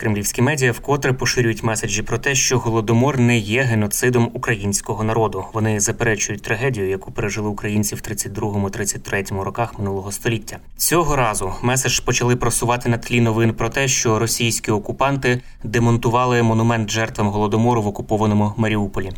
Кремлівські медіа вкотре поширюють меседжі про те, що голодомор не є геноцидом українського народу. Вони заперечують трагедію, яку пережили українці в 32-33 роках минулого століття. Цього разу меседж почали просувати на тлі новин про те, що російські окупанти демонтували монумент жертвам голодомору в окупованому Маріуполі.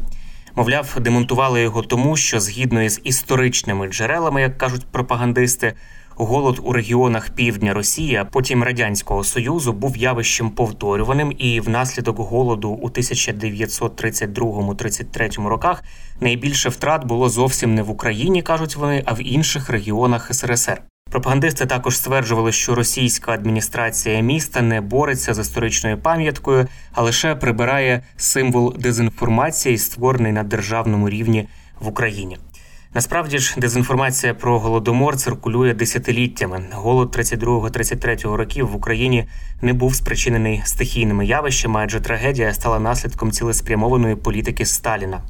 Мовляв, демонтували його тому, що згідно із історичними джерелами, як кажуть пропагандисти, голод у регіонах півдня Росії, а потім радянського союзу, був явищем повторюваним, і внаслідок голоду у 1932-33 роках найбільше втрат було зовсім не в Україні, кажуть вони, а в інших регіонах СРСР. Пропагандисти також стверджували, що російська адміністрація міста не бореться з історичною пам'яткою, а лише прибирає символ дезінформації, створений на державному рівні в Україні. Насправді ж дезінформація про голодомор циркулює десятиліттями. Голод 32-33 років в Україні не був спричинений стихійними явищами, адже трагедія стала наслідком цілеспрямованої політики Сталіна.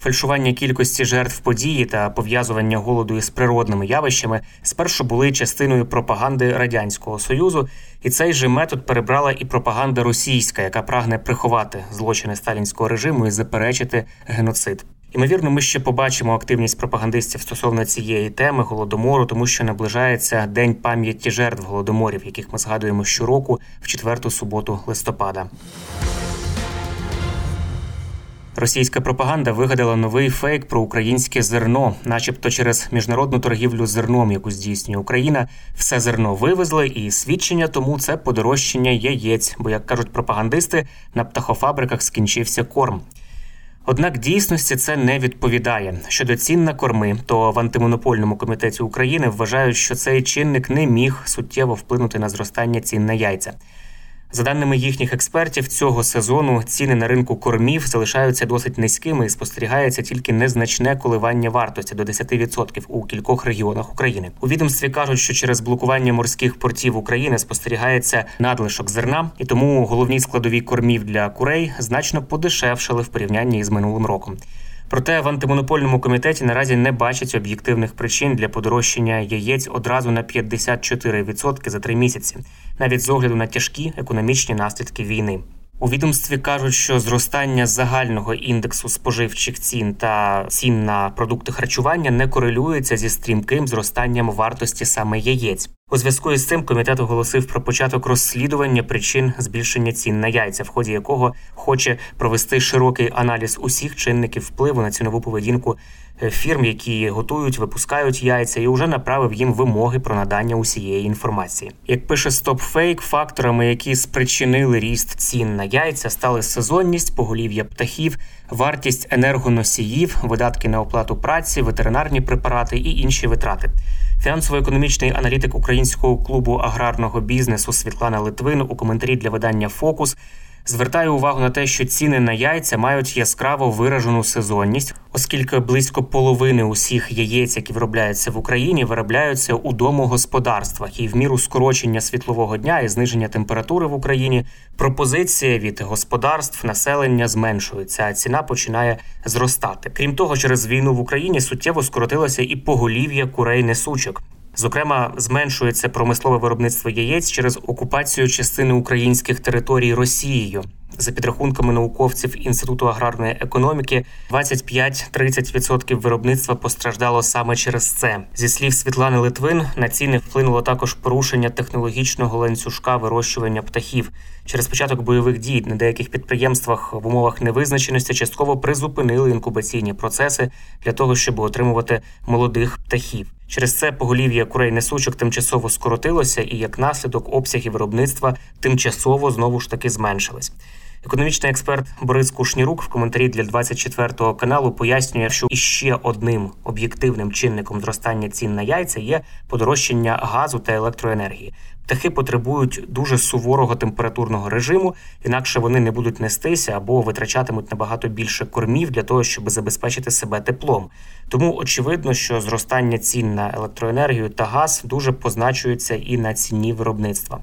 Фальшування кількості жертв події та пов'язування голоду із природними явищами спершу були частиною пропаганди радянського союзу, і цей же метод перебрала і пропаганда російська, яка прагне приховати злочини сталінського режиму і заперечити геноцид. Ймовірно, ми ще побачимо активність пропагандистів стосовно цієї теми голодомору, тому що наближається день пам'яті жертв голодоморів, яких ми згадуємо щороку в четверту суботу листопада. Російська пропаганда вигадала новий фейк про українське зерно, начебто через міжнародну торгівлю зерном, яку здійснює Україна, все зерно вивезли, і свідчення тому це подорожчання яєць. Бо, як кажуть пропагандисти, на птахофабриках скінчився корм. Однак дійсності це не відповідає. Щодо цін на корми, то в антимонопольному комітеті України вважають, що цей чинник не міг суттєво вплинути на зростання цін на яйця. За даними їхніх експертів, цього сезону ціни на ринку кормів залишаються досить низькими і спостерігається тільки незначне коливання вартості до 10% у кількох регіонах України. У відомстві кажуть, що через блокування морських портів України спостерігається надлишок зерна, і тому головні складові кормів для курей значно подешевшали в порівнянні із минулим роком. Проте в антимонопольному комітеті наразі не бачать об'єктивних причин для подорожчання яєць одразу на 54% за три місяці, навіть з огляду на тяжкі економічні наслідки війни. У відомстві кажуть, що зростання загального індексу споживчих цін та цін на продукти харчування не корелюється зі стрімким зростанням вартості саме яєць. У зв'язку із цим комітет оголосив про початок розслідування причин збільшення цін на яйця, в ході якого хоче провести широкий аналіз усіх чинників впливу на цінову поведінку е, фірм, які готують, випускають яйця, і вже направив їм вимоги про надання усієї інформації. Як пише StopFake, факторами, які спричинили ріст цін на яйця, стали сезонність, поголів'я птахів, вартість енергоносіїв, видатки на оплату праці, ветеринарні препарати і інші витрати. Фінансово-економічний аналітик українського клубу аграрного бізнесу Світлана Литвин у коментарі для видання Фокус звертає увагу на те, що ціни на яйця мають яскраво виражену сезонність, оскільки близько половини усіх яєць, які виробляються в Україні, виробляються у домогосподарствах, і в міру скорочення світлового дня і зниження температури в Україні пропозиція від господарств населення зменшується, а ціна починає зростати. Крім того, через війну в Україні суттєво скоротилося і поголів'я курей несучок. Зокрема, зменшується промислове виробництво яєць через окупацію частини українських територій Росією. За підрахунками науковців інституту аграрної економіки, 25-30% виробництва постраждало саме через це. Зі слів Світлани Литвин на ціни вплинуло також порушення технологічного ланцюжка вирощування птахів. Через початок бойових дій на деяких підприємствах в умовах невизначеності частково призупинили інкубаційні процеси для того, щоб отримувати молодих птахів. Через це поголів'я курей несучок тимчасово скоротилося, і як наслідок обсяги виробництва тимчасово знову ж таки зменшились. Економічний експерт Борис Кушнірук в коментарі для 24 каналу пояснює, що іще одним об'єктивним чинником зростання цін на яйця є подорожчання газу та електроенергії. Птахи потребують дуже суворого температурного режиму, інакше вони не будуть нестися або витрачатимуть набагато більше кормів для того, щоб забезпечити себе теплом. Тому очевидно, що зростання цін на електроенергію та газ дуже позначується і на ціні виробництва.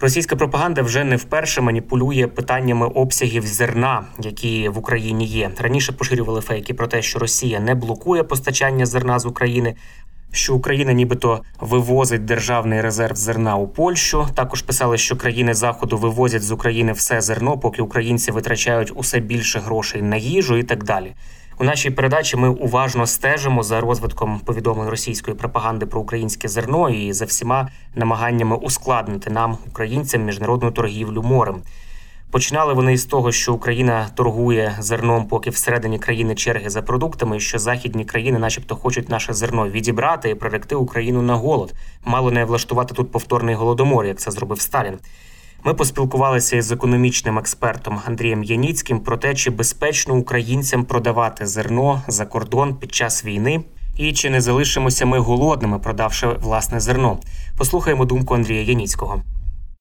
Російська пропаганда вже не вперше маніпулює питаннями обсягів зерна, які в Україні є. Раніше поширювали фейки про те, що Росія не блокує постачання зерна з України. Що Україна нібито вивозить державний резерв зерна у Польщу. Також писали, що країни заходу вивозять з України все зерно, поки українці витрачають усе більше грошей на їжу і так далі. У нашій передачі ми уважно стежимо за розвитком повідомлень російської пропаганди про українське зерно і за всіма намаганнями ускладнити нам, українцям, міжнародну торгівлю морем. Починали вони із того, що Україна торгує зерном, поки всередині країни черги за продуктами, що західні країни, начебто, хочуть наше зерно відібрати і приректи Україну на голод, мало не влаштувати тут повторний голодомор, як це зробив Сталін. Ми поспілкувалися із економічним експертом Андрієм Яніцьким про те, чи безпечно українцям продавати зерно за кордон під час війни, і чи не залишимося ми голодними, продавши власне зерно. Послухаємо думку Андрія Яніцького.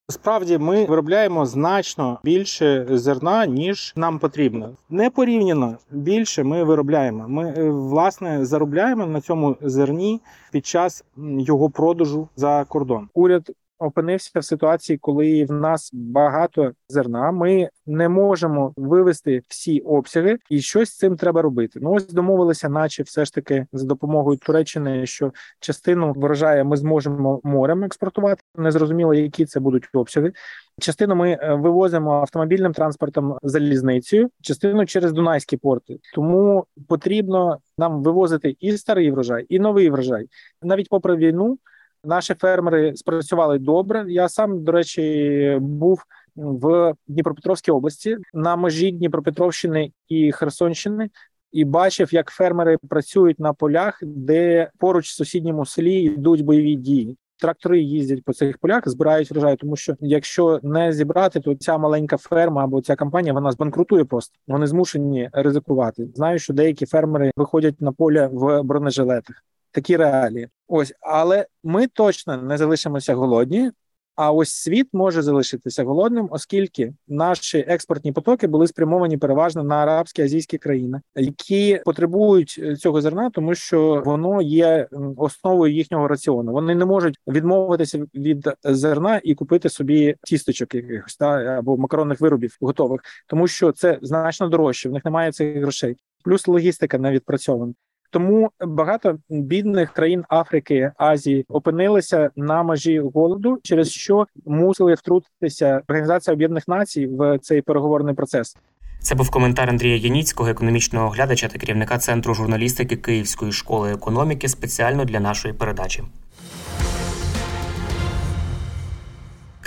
Справді ми виробляємо значно більше зерна ніж нам потрібно. Непорівняно більше ми виробляємо. Ми е, власне заробляємо на цьому зерні під час його продажу за кордон. Уряд опинився в ситуації, коли в нас багато зерна. Ми не можемо вивести всі обсяги, і щось з цим треба робити. Ну ось домовилися, наче все ж таки за допомогою Туреччини, що частину врожаю ми зможемо морем експортувати. Незрозуміло, які це будуть обсяги. Частину ми е, вивозимо автомобільним транспортом залізницею, частину через Дунайські порти. Тому потрібно нам вивозити і старий врожай, і новий врожай, навіть попри війну. Наші фермери спрацювали добре. Я сам, до речі, був в Дніпропетровській області на межі Дніпропетровщини і Херсонщини. І бачив, як фермери працюють на полях, де поруч в сусідньому селі йдуть бойові дії. Трактори їздять по цих полях, збирають врожай, тому що якщо не зібрати, то ця маленька ферма або ця компанія вона збанкрутує просто. Вони змушені ризикувати. Знаю, що деякі фермери виходять на поля в бронежилетах такі реалії. Ось, але ми точно не залишимося голодні. А ось світ може залишитися голодним, оскільки наші експортні потоки були спрямовані переважно на арабські азійські країни, які потребують е, цього зерна, тому що воно є основою їхнього раціону. Вони не можуть відмовитися від зерна і купити собі тісточок якихось та або макаронних виробів готових, тому що це значно дорожче. В них немає цих грошей. Плюс логістика не відпрацьована. Тому багато бідних країн Африки Азії опинилися на межі голоду, через що мусили втрутитися Організація Об'єднаних Націй в цей переговорний процес. Це був коментар Андрія Яніцького, економічного оглядача та керівника центру журналістики Київської школи економіки спеціально для нашої передачі.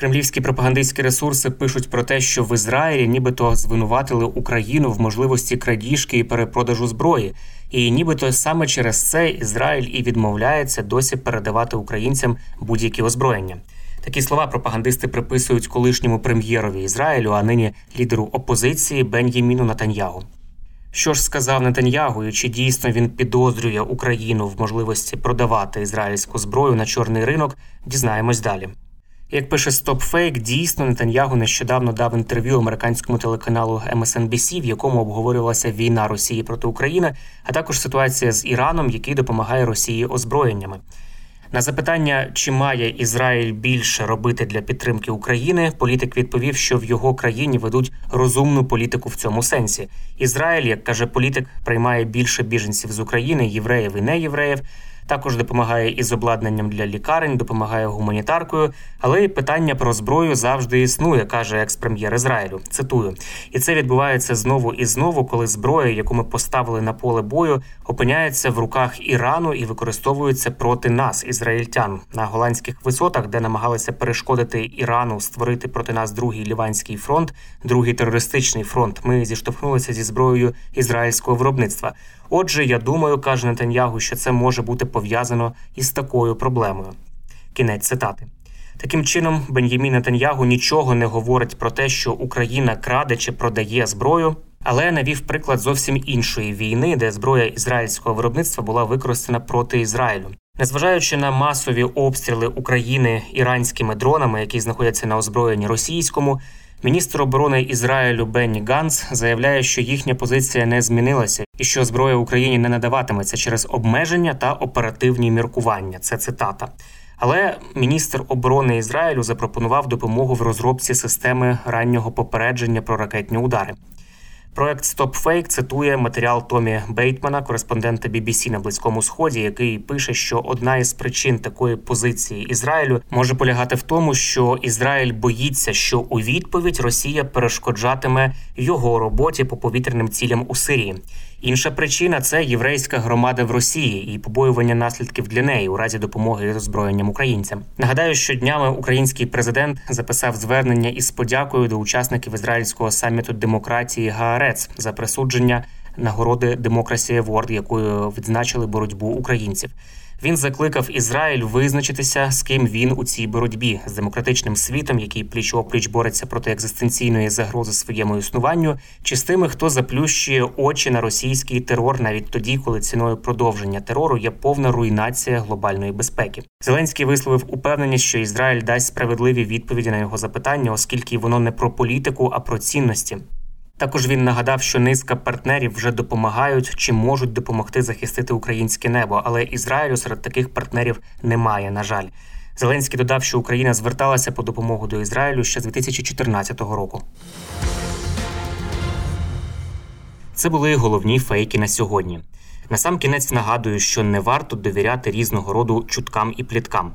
Кремлівські пропагандистські ресурси пишуть про те, що в Ізраїлі нібито звинуватили Україну в можливості крадіжки і перепродажу зброї, і нібито саме через це Ізраїль і відмовляється досі передавати українцям будь-які озброєння. Такі слова пропагандисти приписують колишньому прем'єрові Ізраїлю, а нині лідеру опозиції Бен'яміну Натаньягу. Що ж сказав Нетаньягу, і чи дійсно він підозрює Україну в можливості продавати ізраїльську зброю на чорний ринок? Дізнаємось далі. Як пише StopFake, дійсно Нетаньягу нещодавно дав інтерв'ю американському телеканалу MSNBC, в якому обговорювалася війна Росії проти України, а також ситуація з Іраном, який допомагає Росії озброєннями. На запитання, чи має Ізраїль більше робити для підтримки України, політик відповів, що в його країні ведуть розумну політику в цьому сенсі. Ізраїль, як каже політик, приймає більше біженців з України, євреїв і неєвреїв. Також допомагає із обладнанням для лікарень, допомагає гуманітаркою. Але й питання про зброю завжди існує, каже екс-прем'єр Ізраїлю. Цитую, і це відбувається знову і знову, коли зброя, яку ми поставили на поле бою, опиняється в руках Ірану і використовується проти нас, ізраїльтян, на голландських висотах, де намагалися перешкодити Ірану створити проти нас другий ліванський фронт, другий терористичний фронт. Ми зіштовхнулися зі зброєю ізраїльського виробництва. Отже, я думаю, каже Нетаньягу, що це може бути пов'язано із такою проблемою. Кінець цитати. Таким чином, Бен'ямін Нетаньягу нічого не говорить про те, що Україна краде чи продає зброю, але навів приклад зовсім іншої війни, де зброя ізраїльського виробництва була використана проти Ізраїлю. Незважаючи на масові обстріли України іранськими дронами, які знаходяться на озброєнні російському, міністр оборони Ізраїлю Бенні Ганс заявляє, що їхня позиція не змінилася, і що зброя Україні не надаватиметься через обмеження та оперативні міркування. Це цитата. Але міністр оборони Ізраїлю запропонував допомогу в розробці системи раннього попередження про ракетні удари. Проект StopFake цитує матеріал Томі Бейтмана, кореспондента BBC на близькому сході, який пише, що одна із причин такої позиції Ізраїлю може полягати в тому, що Ізраїль боїться, що у відповідь Росія перешкоджатиме його роботі по повітряним цілям у Сирії. Інша причина це єврейська громада в Росії і побоювання наслідків для неї у разі допомоги з озброєнням українцям. Нагадаю, що днями український президент записав звернення із подякою до учасників ізраїльського саміту демократії Гаарец за присудження нагороди Democracy Ворд, якою відзначили боротьбу українців. Він закликав Ізраїль визначитися, з ким він у цій боротьбі з демократичним світом, який пліч опліч бореться проти екзистенційної загрози своєму існуванню, чи з тими, хто заплющує очі на російський терор, навіть тоді, коли ціною продовження терору є повна руйнація глобальної безпеки. Зеленський висловив упевненість, що Ізраїль дасть справедливі відповіді на його запитання, оскільки воно не про політику, а про цінності. Також він нагадав, що низка партнерів вже допомагають чи можуть допомогти захистити українське небо, але Ізраїлю серед таких партнерів немає. На жаль, Зеленський додав, що Україна зверталася по допомогу до Ізраїлю ще з 2014 року. Це були головні фейки на сьогодні. Насамкінець нагадую, що не варто довіряти різного роду чуткам і пліткам.